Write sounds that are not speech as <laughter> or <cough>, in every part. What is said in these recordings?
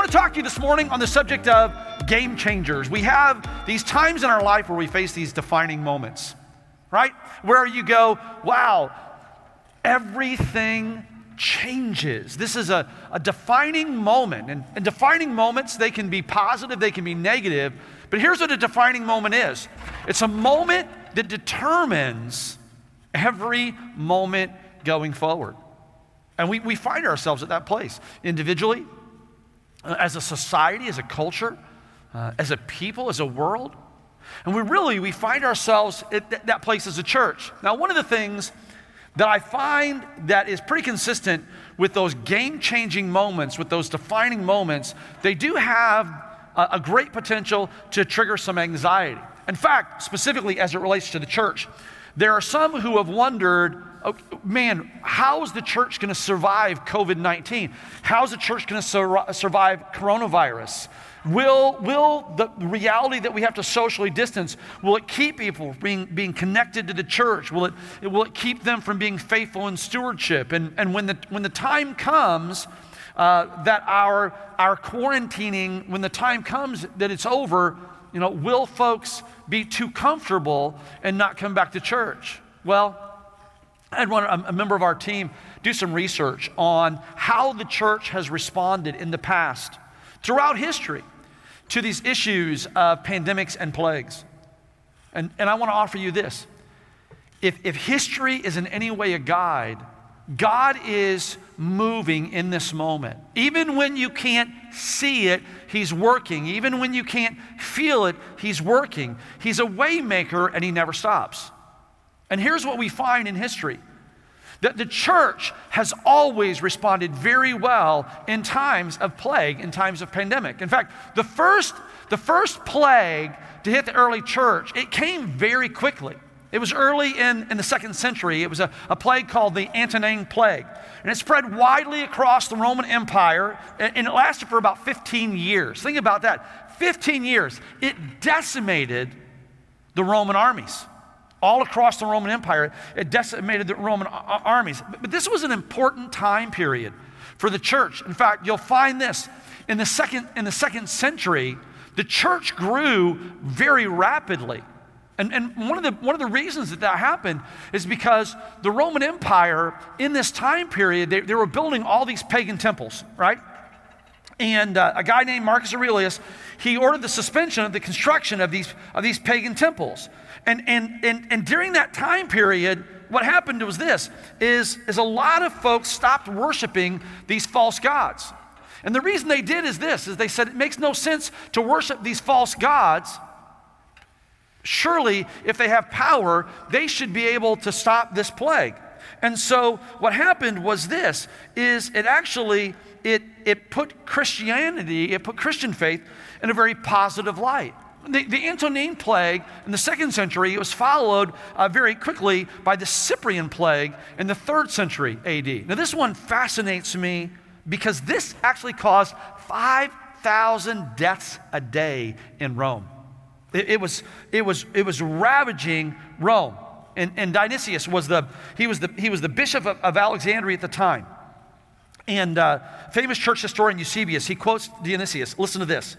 want to talk to you this morning on the subject of game changers. We have these times in our life where we face these defining moments, right? Where you go, wow, everything changes. This is a, a defining moment. And, and defining moments, they can be positive, they can be negative. But here's what a defining moment is it's a moment that determines every moment going forward. And we, we find ourselves at that place individually, as a society, as a culture, uh, as a people, as a world. And we really, we find ourselves at th- that place as a church. Now, one of the things that I find that is pretty consistent with those game-changing moments, with those defining moments, they do have a, a great potential to trigger some anxiety. In fact, specifically as it relates to the church, there are some who have wondered, man, how is the church going to survive COVID 19? How is the church going to sur- survive coronavirus? Will, will the reality that we have to socially distance, will it keep people being, being connected to the church? Will it, will it keep them from being faithful in stewardship? And, and when, the, when the time comes uh, that our, our quarantining, when the time comes that it's over, you know, will folks be too comfortable and not come back to church? Well, I had one, a member of our team do some research on how the church has responded in the past throughout history to these issues of pandemics and plagues. And, and I want to offer you this. If, if history is in any way a guide, God is moving in this moment. Even when you can't see it, He's working. Even when you can't feel it, He's working. He's a waymaker and He never stops. And here's what we find in history that the church has always responded very well in times of plague, in times of pandemic. In fact, the first, the first plague to hit the early church, it came very quickly. It was early in, in the second century. It was a, a plague called the Antonine Plague. And it spread widely across the Roman Empire, and, and it lasted for about 15 years. Think about that 15 years. It decimated the Roman armies all across the Roman Empire. It decimated the Roman armies. But this was an important time period for the church. In fact, you'll find this in the second, in the second century, the church grew very rapidly. And, and one, of the, one of the reasons that that happened is because the Roman Empire, in this time period, they, they were building all these pagan temples, right? And uh, a guy named Marcus Aurelius, he ordered the suspension of the construction of these, of these pagan temples. And, and, and, and during that time period, what happened was this, is, is a lot of folks stopped worshiping these false gods. And the reason they did is this, is they said it makes no sense to worship these false gods. Surely, if they have power, they should be able to stop this plague. And so what happened was this, is it actually, it, it put Christianity, it put Christian faith in a very positive light. The, the Antonine plague in the second century it was followed uh, very quickly by the Cyprian plague in the third century AD. Now, this one fascinates me because this actually caused 5,000 deaths a day in Rome. It, it, was, it, was, it was ravaging Rome. And, and Dionysius was the, he was the, he was the bishop of, of Alexandria at the time. And uh, famous church historian Eusebius, he quotes Dionysius. Listen to this.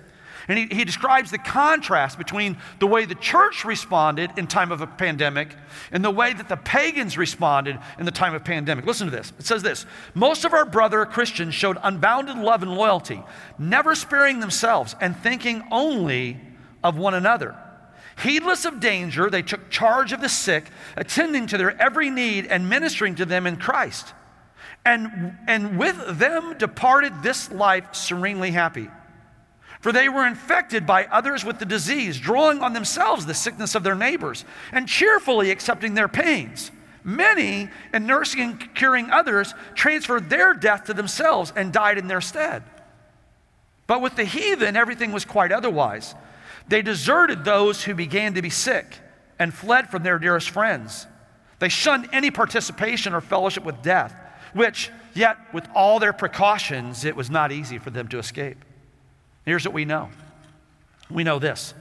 And he, he describes the contrast between the way the church responded in time of a pandemic and the way that the pagans responded in the time of pandemic. Listen to this. It says this Most of our brother Christians showed unbounded love and loyalty, never sparing themselves and thinking only of one another. Heedless of danger, they took charge of the sick, attending to their every need and ministering to them in Christ. And, and with them departed this life serenely happy. For they were infected by others with the disease, drawing on themselves the sickness of their neighbors, and cheerfully accepting their pains. Many, in nursing and curing others, transferred their death to themselves and died in their stead. But with the heathen, everything was quite otherwise. They deserted those who began to be sick and fled from their dearest friends. They shunned any participation or fellowship with death, which, yet, with all their precautions, it was not easy for them to escape. Here's what we know we know this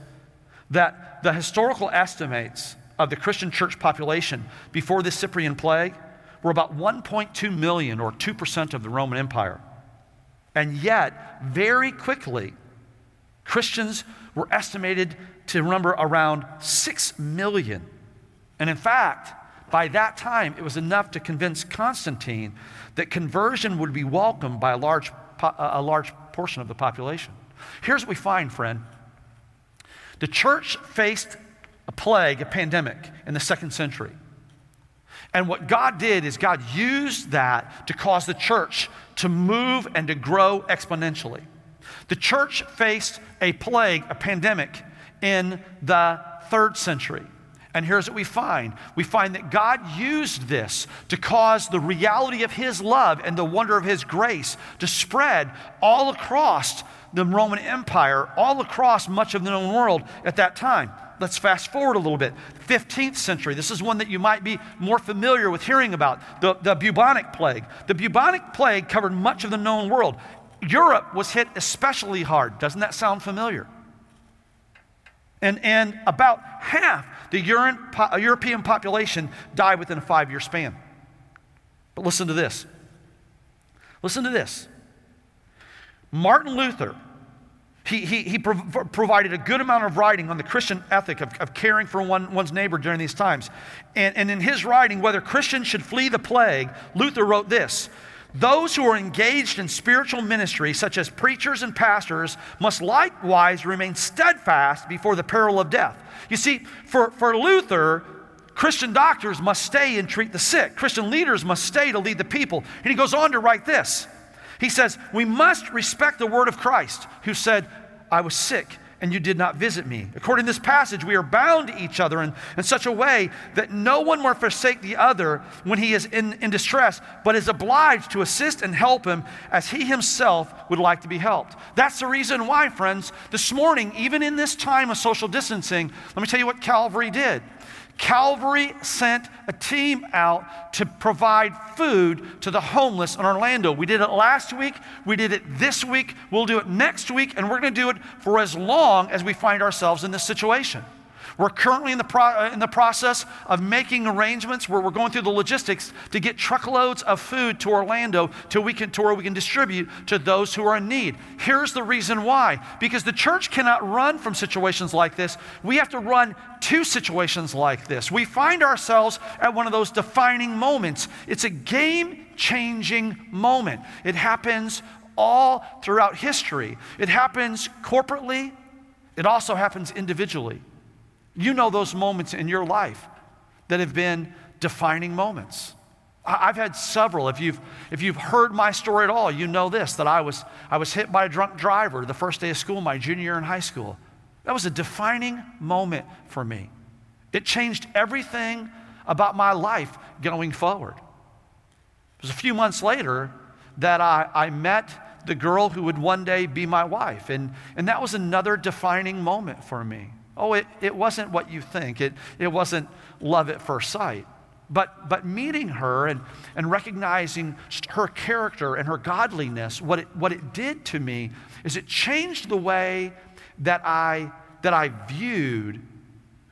that the historical estimates of the Christian church population before the Cyprian plague were about 1.2 million or 2% of the Roman Empire. And yet, very quickly, Christians were estimated to number around 6 million. And in fact, by that time, it was enough to convince Constantine that conversion would be welcomed by a large, a large portion of the population. Here's what we find, friend. The church faced a plague, a pandemic in the second century. And what God did is God used that to cause the church to move and to grow exponentially. The church faced a plague, a pandemic in the third century. And here's what we find we find that God used this to cause the reality of His love and the wonder of His grace to spread all across the Roman Empire, all across much of the known world at that time. Let's fast forward a little bit. 15th century, this is one that you might be more familiar with hearing about the, the bubonic plague. The bubonic plague covered much of the known world. Europe was hit especially hard. Doesn't that sound familiar? And, and about half the uh, European population died within a five year span. But listen to this. Listen to this. Martin Luther, he, he, he provided a good amount of writing on the Christian ethic of, of caring for one, one's neighbor during these times. And, and in his writing, Whether Christians Should Flee the Plague, Luther wrote this those who are engaged in spiritual ministry, such as preachers and pastors, must likewise remain steadfast before the peril of death. You see, for, for Luther, Christian doctors must stay and treat the sick. Christian leaders must stay to lead the people. And he goes on to write this. He says, We must respect the word of Christ, who said, I was sick and you did not visit me. According to this passage, we are bound to each other in, in such a way that no one will forsake the other when he is in, in distress, but is obliged to assist and help him as he himself would like to be helped. That's the reason why, friends, this morning, even in this time of social distancing, let me tell you what Calvary did. Calvary sent a team out to provide food to the homeless in Orlando. We did it last week, we did it this week, we'll do it next week, and we're going to do it for as long as we find ourselves in this situation. We're currently in the, pro- uh, in the process of making arrangements where we're going through the logistics to get truckloads of food to Orlando to, we can, to where we can distribute to those who are in need. Here's the reason why because the church cannot run from situations like this. We have to run to situations like this. We find ourselves at one of those defining moments. It's a game changing moment. It happens all throughout history, it happens corporately, it also happens individually. You know those moments in your life that have been defining moments. I've had several. If you've, if you've heard my story at all, you know this that I was, I was hit by a drunk driver the first day of school, my junior year in high school. That was a defining moment for me. It changed everything about my life going forward. It was a few months later that I, I met the girl who would one day be my wife, and, and that was another defining moment for me. Oh, it, it wasn't what you think. It, it wasn't love at first sight. But, but meeting her and, and recognizing her character and her godliness, what it, what it did to me is it changed the way that I, that I viewed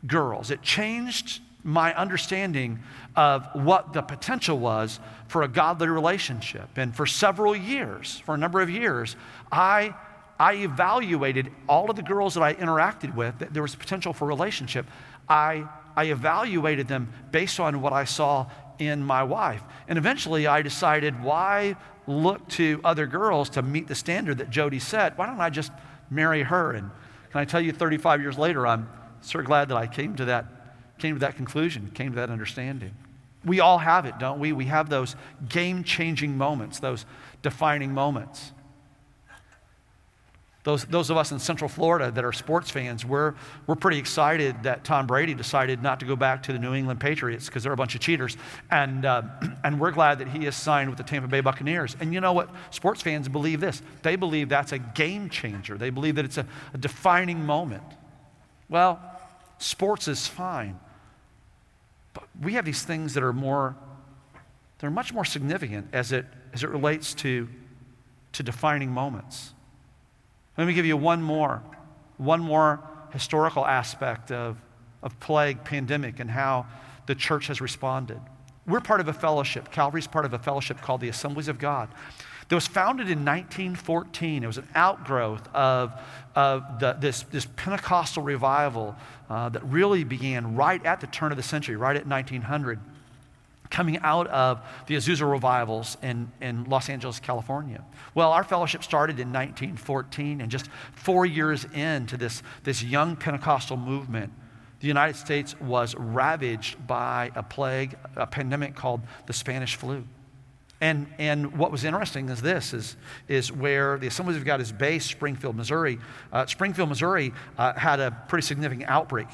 girls. It changed my understanding of what the potential was for a godly relationship. And for several years, for a number of years, I I evaluated all of the girls that I interacted with, that there was potential for relationship. I, I evaluated them based on what I saw in my wife. And eventually I decided, why look to other girls to meet the standard that Jody set? Why don't I just marry her? And can I tell you, 35 years later, I'm so glad that I came to that, came to that conclusion, came to that understanding. We all have it, don't we? We have those game changing moments, those defining moments. Those, those of us in Central Florida that are sports fans, we're, we're pretty excited that Tom Brady decided not to go back to the New England Patriots because they're a bunch of cheaters. And, uh, <clears throat> and we're glad that he has signed with the Tampa Bay Buccaneers. And you know what? Sports fans believe this. They believe that's a game changer, they believe that it's a, a defining moment. Well, sports is fine. But we have these things that are more, they're much more significant as it, as it relates to, to defining moments. Let me give you one more, one more historical aspect of, of plague, pandemic, and how the church has responded. We're part of a fellowship. Calvary's part of a fellowship called the Assemblies of God. that was founded in 1914. It was an outgrowth of, of the, this, this Pentecostal revival uh, that really began right at the turn of the century, right at 1900, coming out of the Azusa revivals in, in Los Angeles, California. Well, our fellowship started in 1914, and just four years into this, this young Pentecostal movement, the United States was ravaged by a plague, a pandemic called the Spanish flu. And, and what was interesting is this is, is where the Assemblies of God is based, Springfield, Missouri. Uh, Springfield, Missouri uh, had a pretty significant outbreak.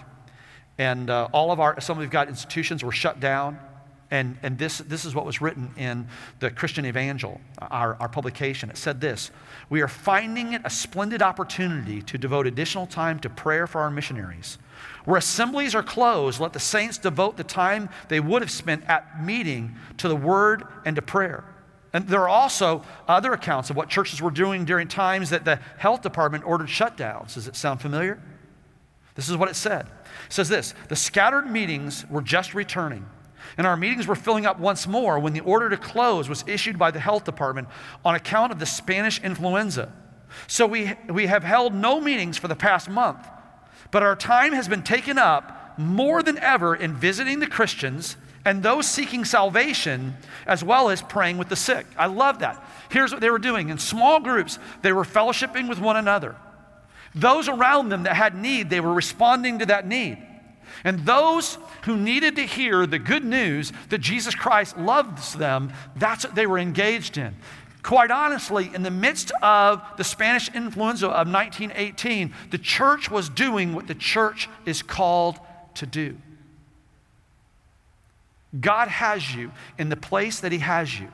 And uh, all of our Assemblies of God institutions were shut down. And, and this, this is what was written in the Christian Evangel, our, our publication. It said this We are finding it a splendid opportunity to devote additional time to prayer for our missionaries. Where assemblies are closed, let the saints devote the time they would have spent at meeting to the word and to prayer. And there are also other accounts of what churches were doing during times that the health department ordered shutdowns. Does it sound familiar? This is what it said. It says this The scattered meetings were just returning, and our meetings were filling up once more when the order to close was issued by the health department on account of the Spanish influenza. So we, we have held no meetings for the past month. But our time has been taken up more than ever in visiting the Christians and those seeking salvation, as well as praying with the sick. I love that. Here's what they were doing in small groups, they were fellowshipping with one another. Those around them that had need, they were responding to that need. And those who needed to hear the good news that Jesus Christ loves them, that's what they were engaged in. Quite honestly, in the midst of the Spanish influenza of 1918, the church was doing what the church is called to do. God has you in the place that He has you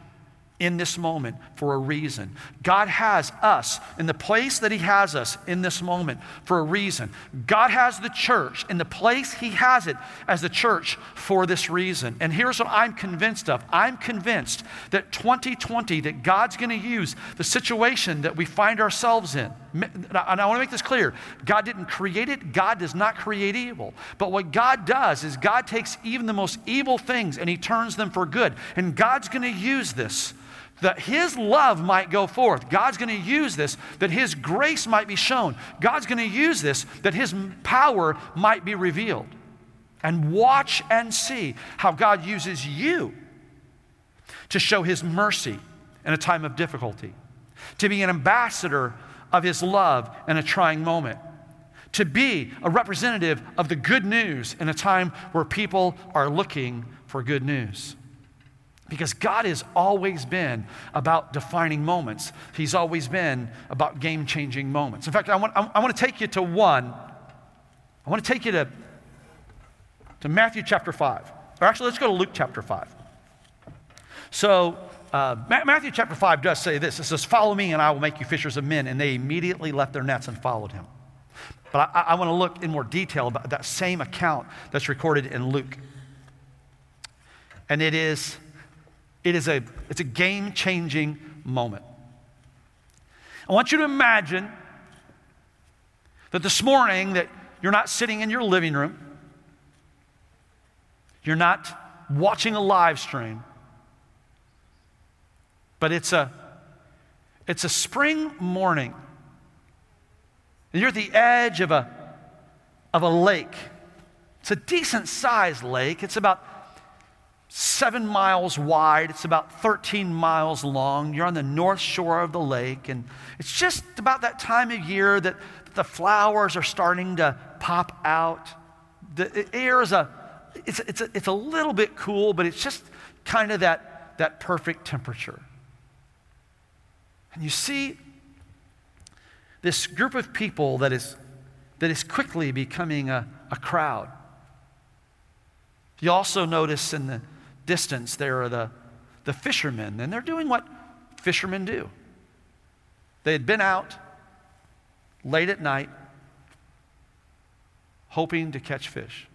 in this moment for a reason. God has us in the place that He has us in this moment for a reason. God has the church in the place He has it as the church for this reason. And here's what I'm convinced of I'm convinced that 2020, that God's going to use the situation that we find ourselves in. And I want to make this clear God didn't create it, God does not create evil. But what God does is God takes even the most evil things and He turns them for good. And God's going to use this that His love might go forth. God's going to use this, that His grace might be shown. God's going to use this, that His power might be revealed. And watch and see how God uses you to show His mercy in a time of difficulty, to be an ambassador of His love in a trying moment, to be a representative of the good news in a time where people are looking for good news. Because God has always been about defining moments. He's always been about game changing moments. In fact, I want, I want to take you to one. I want to take you to, to Matthew chapter 5. Or actually, let's go to Luke chapter 5. So, uh, Matthew chapter 5 does say this it says, Follow me, and I will make you fishers of men. And they immediately left their nets and followed him. But I, I want to look in more detail about that same account that's recorded in Luke. And it is it is a, it's a game changing moment. I want you to imagine that this morning that you're not sitting in your living room, you're not watching a live stream, but it's a, it's a spring morning. And you're at the edge of a, of a lake. It's a decent sized lake. It's about seven miles wide. It's about 13 miles long. You're on the north shore of the lake, and it's just about that time of year that the flowers are starting to pop out. The air is a, it's, it's a, it's a little bit cool, but it's just kind of that, that perfect temperature. And you see this group of people that is, that is quickly becoming a, a crowd. You also notice in the distance, there are the, the fishermen, and they're doing what fishermen do. They had been out late at night hoping to catch fish.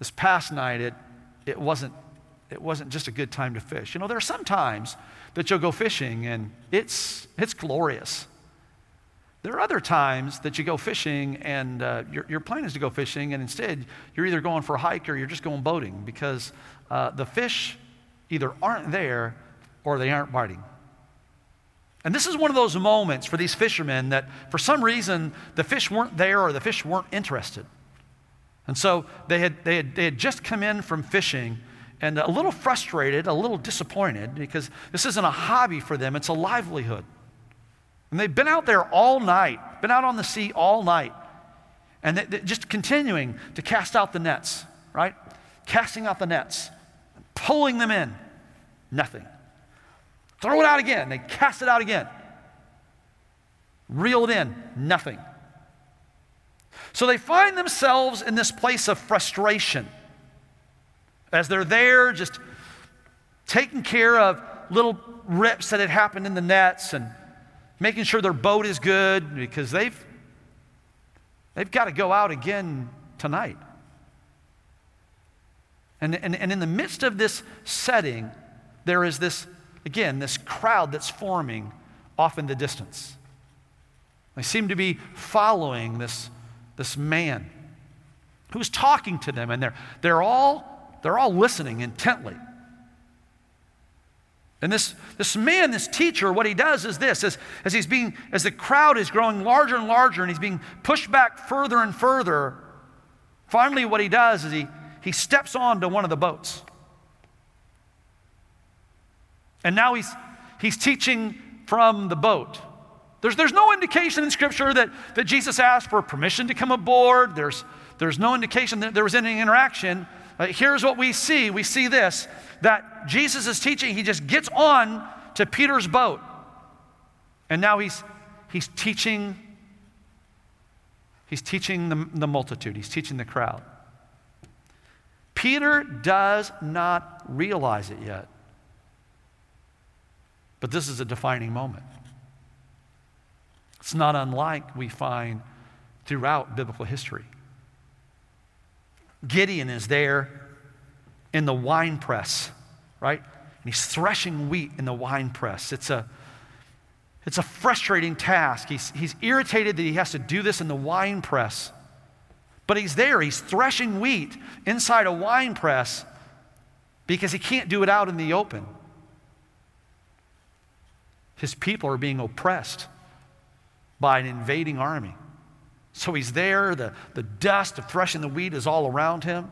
This past night, it, it, wasn't, it wasn't just a good time to fish. You know, there are some times that you'll go fishing and it's, it's glorious. There are other times that you go fishing and uh, your, your plan is to go fishing, and instead you're either going for a hike or you're just going boating because uh, the fish either aren't there or they aren't biting. And this is one of those moments for these fishermen that for some reason the fish weren't there or the fish weren't interested. And so they had, they had, they had just come in from fishing and a little frustrated, a little disappointed because this isn't a hobby for them, it's a livelihood. And they've been out there all night, been out on the sea all night, and they, they just continuing to cast out the nets, right? Casting out the nets, pulling them in, nothing. Throw it out again. They cast it out again. Reel it in, nothing. So they find themselves in this place of frustration as they're there just taking care of little rips that had happened in the nets and making sure their boat is good because they've they've got to go out again tonight. And, and, and in the midst of this setting, there is this again, this crowd that's forming off in the distance. They seem to be following this, this man who's talking to them, and they're, they're, all, they're all listening intently. And this, this man, this teacher, what he does is this as, as he's being, as the crowd is growing larger and larger and he's being pushed back further and further, finally what he does is he, he steps onto one of the boats. And now he's, he's teaching from the boat. There's, there's no indication in Scripture that, that Jesus asked for permission to come aboard. There's, there's no indication that there was any interaction. Uh, here's what we see we see this that Jesus is teaching, he just gets on to Peter's boat. And now he's, he's teaching. He's teaching the, the multitude, he's teaching the crowd. Peter does not realize it yet. But this is a defining moment. It's not unlike we find throughout biblical history. Gideon is there in the wine press, right? And he's threshing wheat in the wine press. It's a, it's a frustrating task. He's, he's irritated that he has to do this in the wine press. But he's there, he's threshing wheat inside a wine press because he can't do it out in the open. His people are being oppressed by an invading army. So he's there, the, the dust of threshing the wheat is all around him.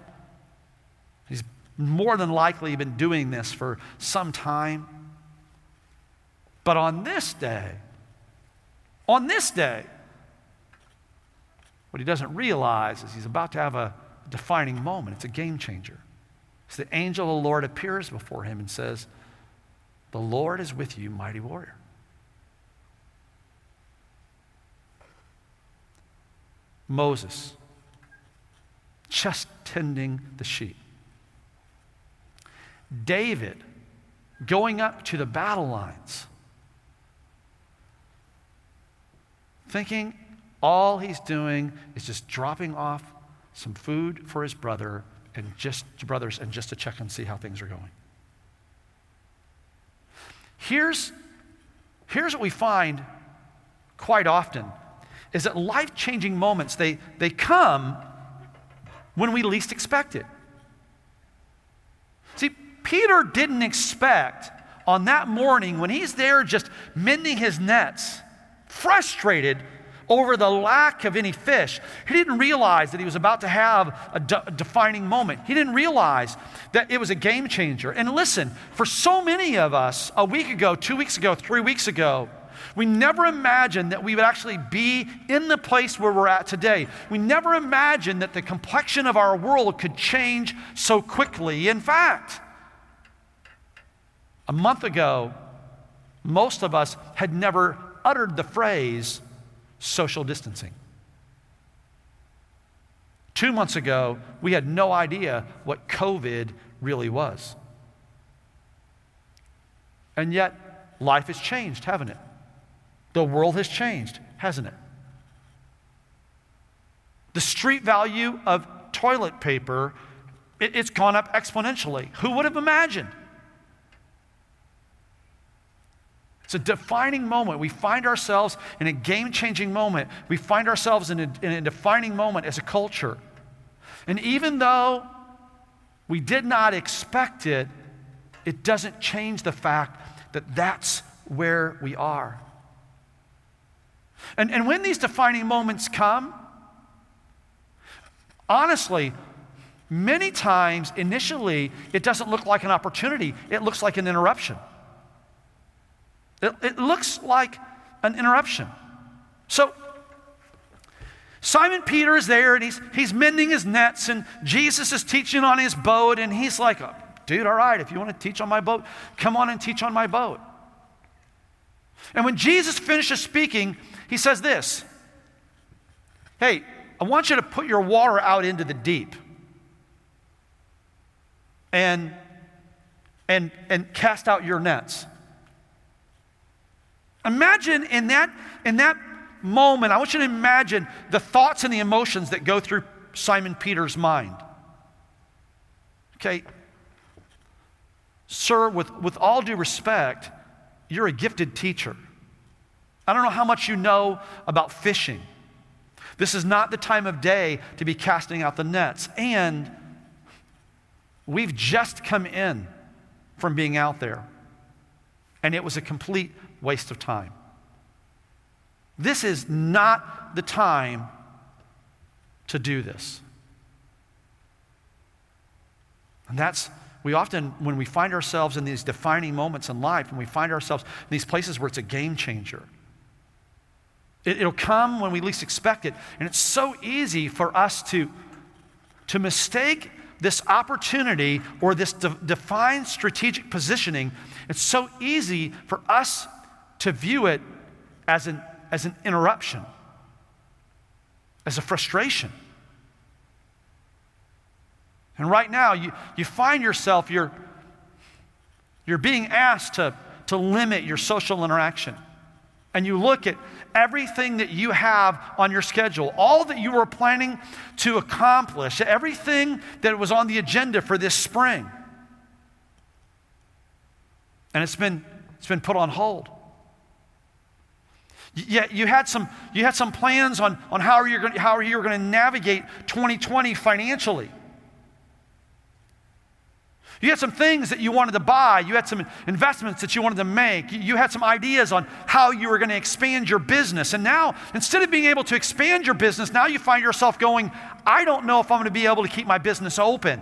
He's more than likely been doing this for some time. But on this day, on this day, what he doesn't realize is he's about to have a defining moment. It's a game changer. So the angel of the Lord appears before him and says, The Lord is with you, mighty warrior. Moses, just tending the sheep. David, going up to the battle lines, thinking all he's doing is just dropping off some food for his brother and just brothers and just to check and see how things are going. Here's, here's what we find quite often is that life changing moments, they, they come when we least expect it. See, Peter didn't expect on that morning when he's there just mending his nets, frustrated over the lack of any fish. He didn't realize that he was about to have a, de- a, defining moment. He didn't realize that it was a game changer. And listen, for so many of us, a week ago, two weeks ago, three weeks ago, we never imagined that we would actually be in the place where we're at today. We never imagined that the complexion of our world could change so quickly. In fact, a month ago, most of us had never uttered the phrase social distancing. Two months ago, we had no idea what COVID really was. And yet, life has changed, haven't it? The world has changed, hasn't it? The street value of toilet paper, it, it's gone up exponentially. Who would have imagined? It's a defining moment. We find ourselves in a game changing moment. We find ourselves in a, in a, defining moment as a culture. And even though we did not expect it, it doesn't change the fact that that's where we are. And, and when these defining moments come, honestly, many times initially it doesn't look like an opportunity, it looks like an interruption. It, it looks like an interruption. So, Simon Peter is there and he's, he's mending his nets, and Jesus is teaching on his boat, and he's like, Dude, all right, if you want to teach on my boat, come on and teach on my boat. And when Jesus finishes speaking, he says this Hey, I want you to put your water out into the deep and, and, and cast out your nets. Imagine in that, in that moment, I want you to imagine the thoughts and the emotions that go through Simon Peter's mind. Okay, sir, with, with all due respect, you're a gifted teacher. I don't know how much you know about fishing. This is not the time of day to be casting out the nets. And we've just come in from being out there, and it was a complete waste of time. This is not the time to do this. And that's, we often, when we find ourselves in these defining moments in life, when we find ourselves in these places where it's a game changer, it, will come when we least expect it. And it's so easy for us to, to mistake this opportunity or this de- defined strategic positioning. It's so easy for us to view it as an, as an interruption, as a frustration. And right now, you, you find yourself, you're, you're being asked to, to limit your social interaction. And you look at everything that you have on your schedule, all that you were planning to accomplish, everything that was on the agenda for this spring. And it's been, it's been put on hold. Yet you had some, you had some plans on, on how you're how you're going to navigate 2020 financially. You had some things that you wanted to buy. You had some investments that you wanted to make. You had some ideas on how you were going to expand your business. And now, instead of being able to expand your business, now you find yourself going, I don't know if I'm going to be able to keep my business open.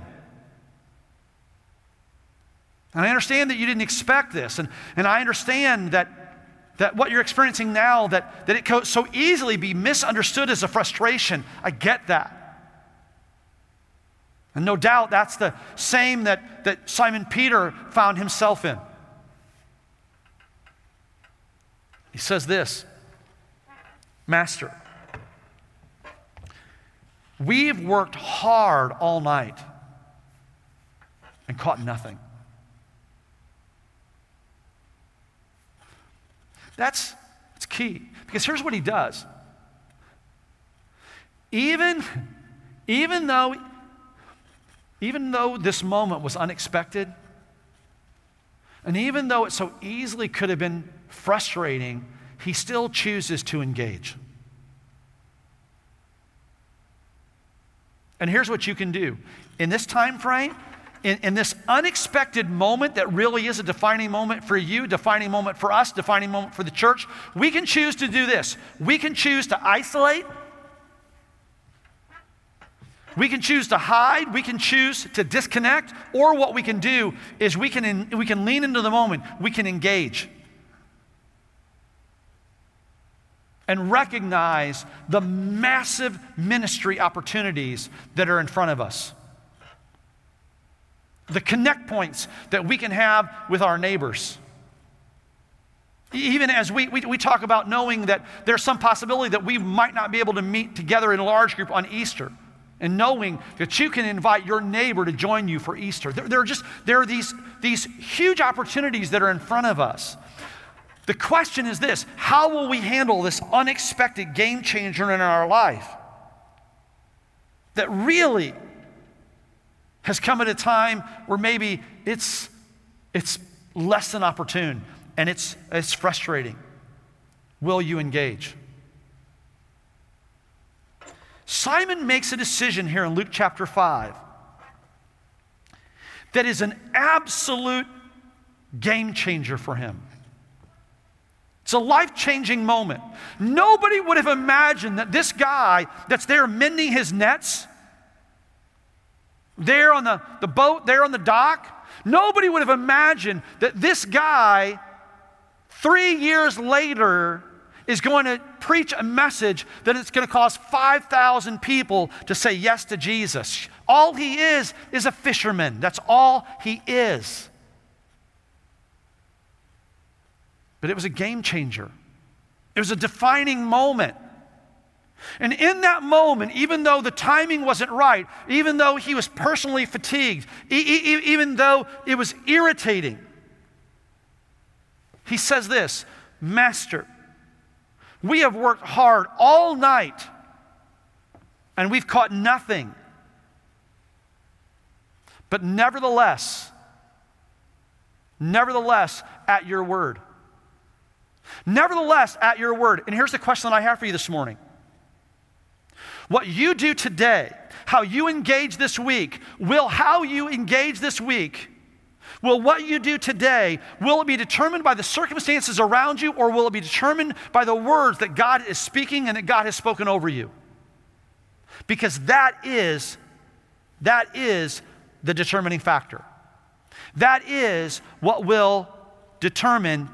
And I understand that you didn't expect this. And, and I understand that, that what you're experiencing now, that, that it could so easily be misunderstood as a frustration. I get that. And no doubt that's the same that, that Simon Peter found himself in. He says this Master, we've worked hard all night and caught nothing. That's, that's key. Because here's what he does. Even, even though even though this moment was unexpected, and even though it so easily could have been frustrating, he still chooses to engage. And here's what you can do. In this time frame, in, in, this unexpected moment that really is a defining moment for you, defining moment for us, defining moment for the church, we can choose to do this. We can choose to isolate we can choose to hide, we can choose to disconnect, or what we can do is we can, in, we can lean into the moment, we can engage. And recognize the massive ministry opportunities that are in front of us. The connect points that we can have with our neighbors. Even as we, we, we, talk about knowing that there's some possibility that we might not be able to meet together in a large group on Easter and knowing that you can invite your neighbor to join you for Easter. There, there, are just there are these, these huge opportunities that are in front of us. The question is this how will we handle this unexpected game changer in our life that really has come at a time where maybe it's, it's less than opportune and it's, it's frustrating? Will you engage? Simon makes a decision here in Luke chapter 5 that is an absolute game changer for him. It's a life changing moment. Nobody would have imagined that this guy that's there mending his nets, there on the, the boat, there on the dock, nobody would have imagined that this guy, three years later, is going to preach a message that it's going to cause 5,000 people to say yes to Jesus. All he is is a fisherman. That's all he is. but it was a game changer. It was a defining moment. And in that moment, even though the timing wasn't right, even though he was personally fatigued, e- e- even though it was irritating, he says this Master, we have worked hard all night and we've caught nothing. But nevertheless, nevertheless, at your word, Nevertheless, at your word, and here's the question that I have for you this morning. What you do today, how you engage this week, will how you engage this week, will what you do today, will it be determined by the circumstances around you or will it be determined by the words that God is speaking and that God has spoken over you? Because that is, that is the determining factor. That is what will determine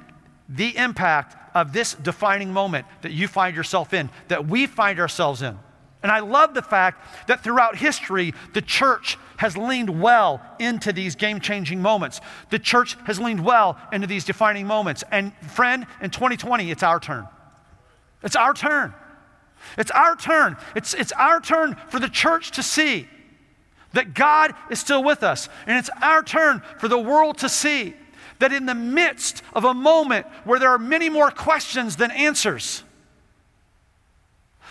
the impact of this defining moment that you find yourself in, that we find ourselves in. And I love the fact that throughout history, the church has leaned well into these game changing moments. The church has leaned well into these defining moments. And friend, in 2020, it's our turn. It's our turn. It's our turn. It's, it's our turn for the church to see that God is still with us. And it's our turn for the world to see that in the midst of a moment where there are many more questions than answers,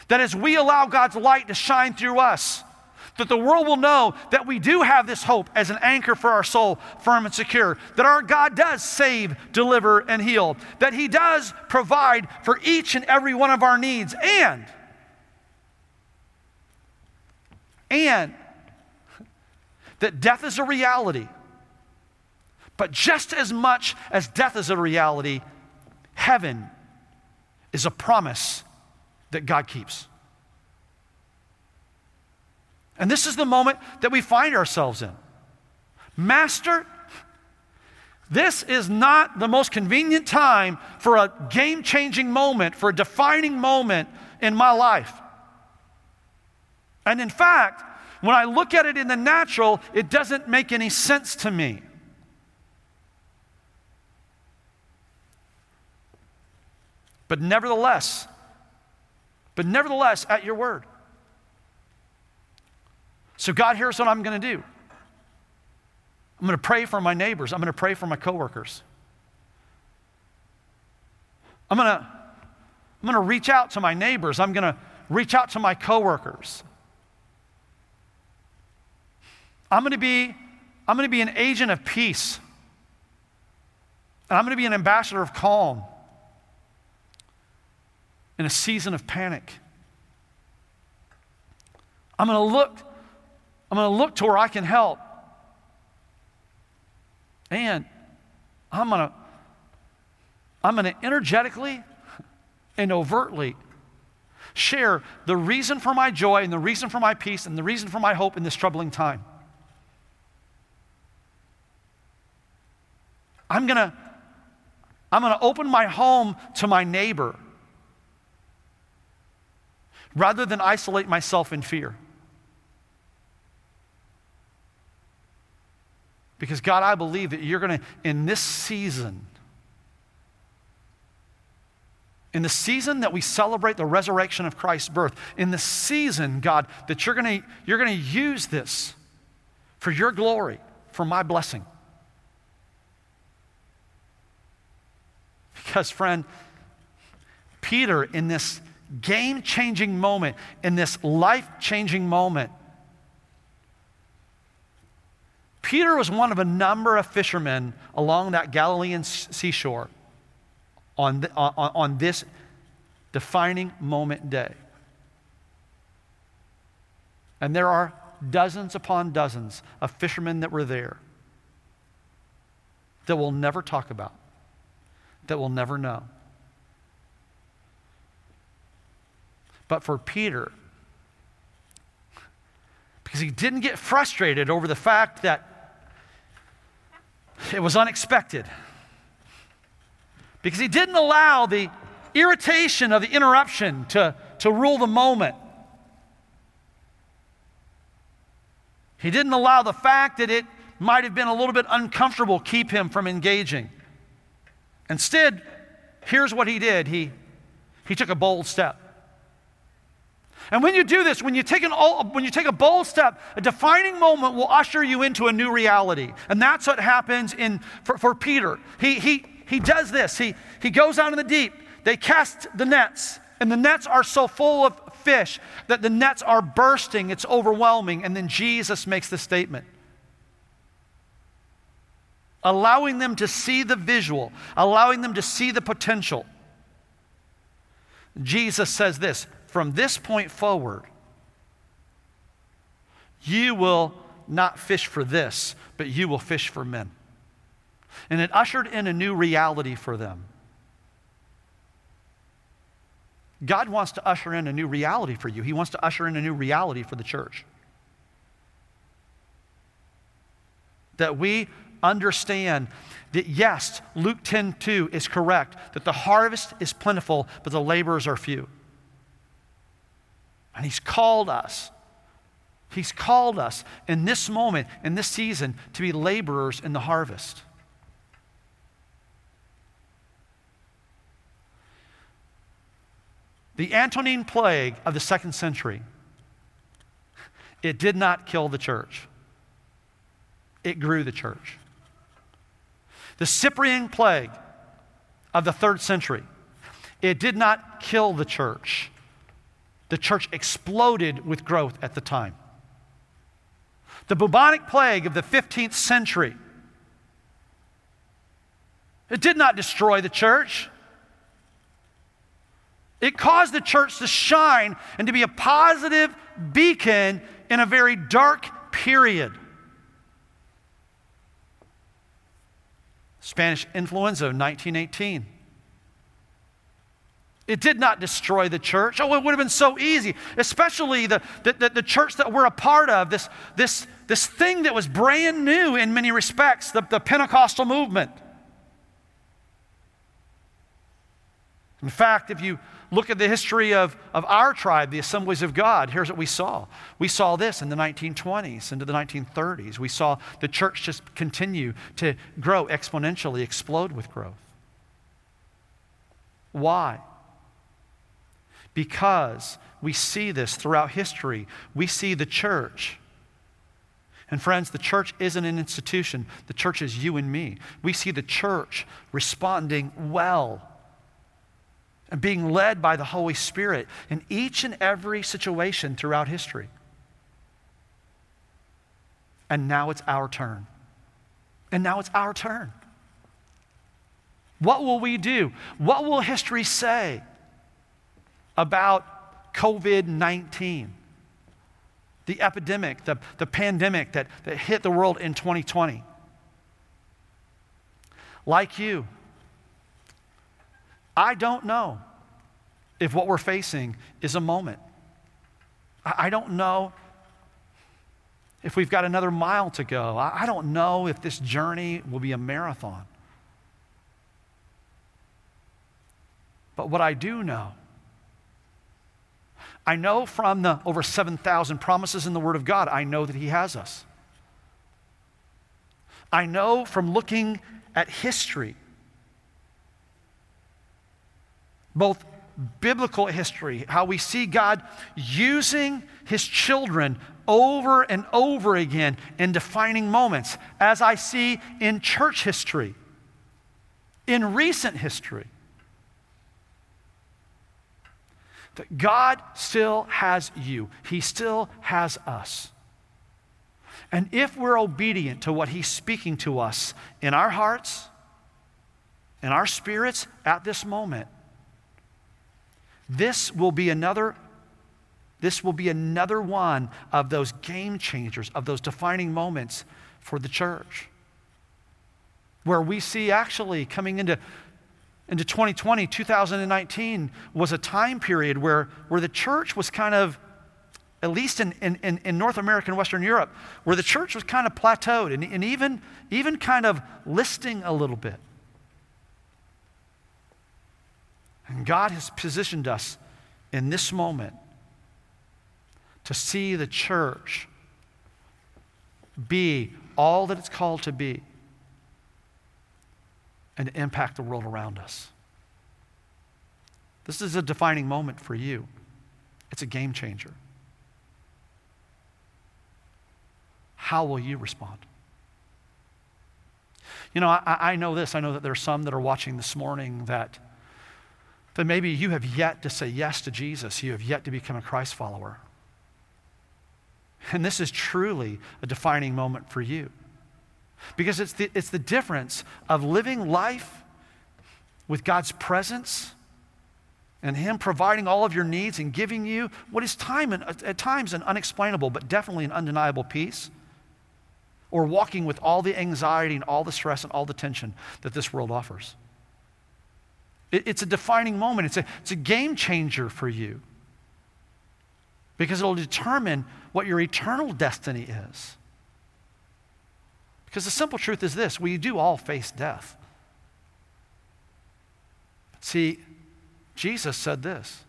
that as we allow God's light to shine through us, that the world will know that we do have this hope as an anchor for our soul, firm and secure. That our God does save, deliver, and heal. That He does provide for each and every one of our needs. And, and that death is a reality. But just as much as death is a reality, heaven is a promise that God keeps. And this is the moment that we find ourselves in. Master, this is not the most convenient time for a game changing moment, for a defining moment in my life. And in fact, when I look at it in the natural, it doesn't make any sense to me. But nevertheless, but nevertheless, at your word. So, God, here's what I'm going to do I'm going to pray for my neighbors, I'm going to pray for my coworkers. I'm going to, I'm going to reach out to my neighbors, I'm going to reach out to my coworkers. I'm going to be I'm going to be an agent of peace. And I'm going to be an ambassador of calm in a season of panic. I'm going to look I'm going to look to where I can help. And I'm going to I'm going to energetically and overtly share the reason for my joy and the reason for my peace and the reason for my hope in this troubling time. I'm going to I'm going to open my home to my neighbor rather than isolate myself in fear. Because, God, I believe that you're going to, in this season, in the season that we celebrate the resurrection of Christ's birth, in the season, God, that you're going you're to use this for your glory, for my blessing. Because, friend, Peter, in this game changing moment, in this life changing moment. Peter was one of a number of fishermen along that Galilean seashore on, the, on, on this defining moment day. And there are dozens upon dozens of fishermen that were there. that we'll never talk about, that we'll never know. But for Peter, because he didn't get frustrated over the fact that it was unexpected, because he didn't allow the irritation of the interruption to, to rule the moment. He didn't allow the fact that it might have been a little bit uncomfortable keep him from engaging. Instead, here's what he did he, he took a bold step. And when you do this, when you, take an, when you take a bold step, a defining moment will usher you into a new reality. And that's what happens in, for, for Peter. He, he, he does this. He, he goes out in the deep. They cast the nets, and the nets are so full of fish that the nets are bursting. It's overwhelming. And then Jesus makes the statement allowing them to see the visual, allowing them to see the potential. Jesus says this from this point forward, you will not fish for this, but you will fish for men. And it ushered in a new reality for them. God wants to usher in a new reality for you. He wants to usher in a new reality for the church. That we understand that yes, Luke 10 2 is correct, that the harvest is plentiful, but the laborers are few. And He's called us. He's called us in this moment, in this season, to be laborers in the harvest. The Antonine plague of the second century, it did not kill the church, it grew the church. The Cyprian plague of the third century, it did not kill the church. The church exploded with growth at the time. The bubonic plague of the 15th century, it did not destroy the church. It caused the church to shine and to be a positive beacon in a very dark period. Spanish influenza of 1918. It did not destroy the church. Oh, it would have been so easy, especially the, the, the, church that we're a part of, this, this, this thing that was brand new in many respects, the, the Pentecostal movement. In fact, if you look at the history of, of our tribe, the Assemblies of God, here's what we saw. We saw this in the 1920s, into the 1930s. We saw the church just continue to grow exponentially, explode with growth. Why? Because we see this throughout history. We see the church. And friends, the church isn't an institution, the church is you and me. We see the church responding well and being led by the Holy Spirit in each and every situation throughout history. And now it's our turn. And now it's our turn. What will we do? What will history say about COVID 19? The epidemic, the, the pandemic that, that hit the world in 2020. Like you, I don't know if what we're facing is a moment. I don't know if we've got another mile to go. I don't know if this journey will be a marathon. But what I do know, I know from the over 7,000 promises in the Word of God, I know that He has us. I know from looking at history both biblical history, how we see God using his children over and over again in defining moments, as I see in church history, in recent history. That God still has you, He still has us. And if we're obedient to what He's speaking to us in our hearts, in our spirits at this moment, this will be another this will be another one of those game changers, of those defining moments for the church. where we see actually coming into, into 2020, 2019 was a time period where, where the church was kind of, at least in, in, in North America and Western Europe, where the church was kind of plateaued and, and even, even kind of listing a little bit. And God has positioned us in this moment to see the church be all that it's called to be and impact the world around us. This is a defining moment for you. It's a game changer. How will you respond? You know, I, I know this. I know that there are some that are watching this morning that, that maybe you have yet to say yes to Jesus. You have yet to become a Christ follower. And this is truly a defining moment for you. Because it's the, it's the difference of living life with God's presence and Him providing all of your needs and giving you what is time and, at times an unexplainable, but definitely an undeniable peace, or walking with all the anxiety and all the stress and all the tension that this world offers. It, it's a defining moment, it's a, it's a game changer for you because it'll determine what your eternal destiny is. Because the simple truth is this we do all face death. See, Jesus said this.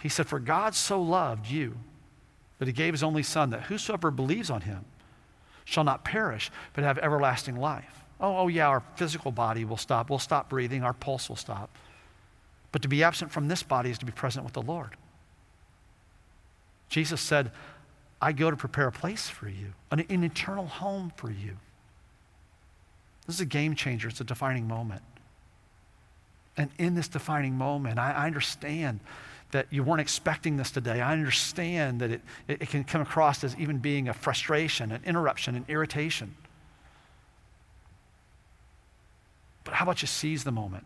He said, For God so loved you that he gave his only Son, that whosoever believes on him shall not perish, but have everlasting life. Oh, oh yeah, our physical body will stop. We'll stop breathing. Our pulse will stop. But to be absent from this body is to be present with the Lord. Jesus said, I go to prepare a place for you, an, an eternal home for you. This is a game changer. It's a defining moment. And in this defining moment, I, I understand that you weren't expecting this today. I understand that it, it, it, can come across as even being a frustration, an interruption, an irritation. But how about you seize the moment?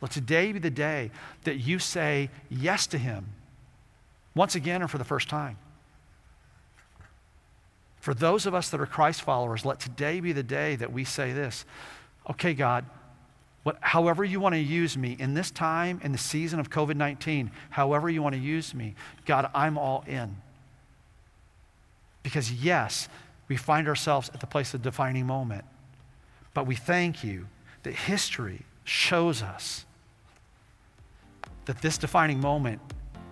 Let today be the day that you say yes to Him once again or for the first time. For those of us that are Christ followers, let today be the day that we say this okay, God, what, however you want to use me in this time, in the season of COVID 19, however you want to use me, God, I'm all in. Because, yes, we find ourselves at the place of defining moment, but we thank you that history shows us that this defining moment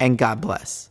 and God bless.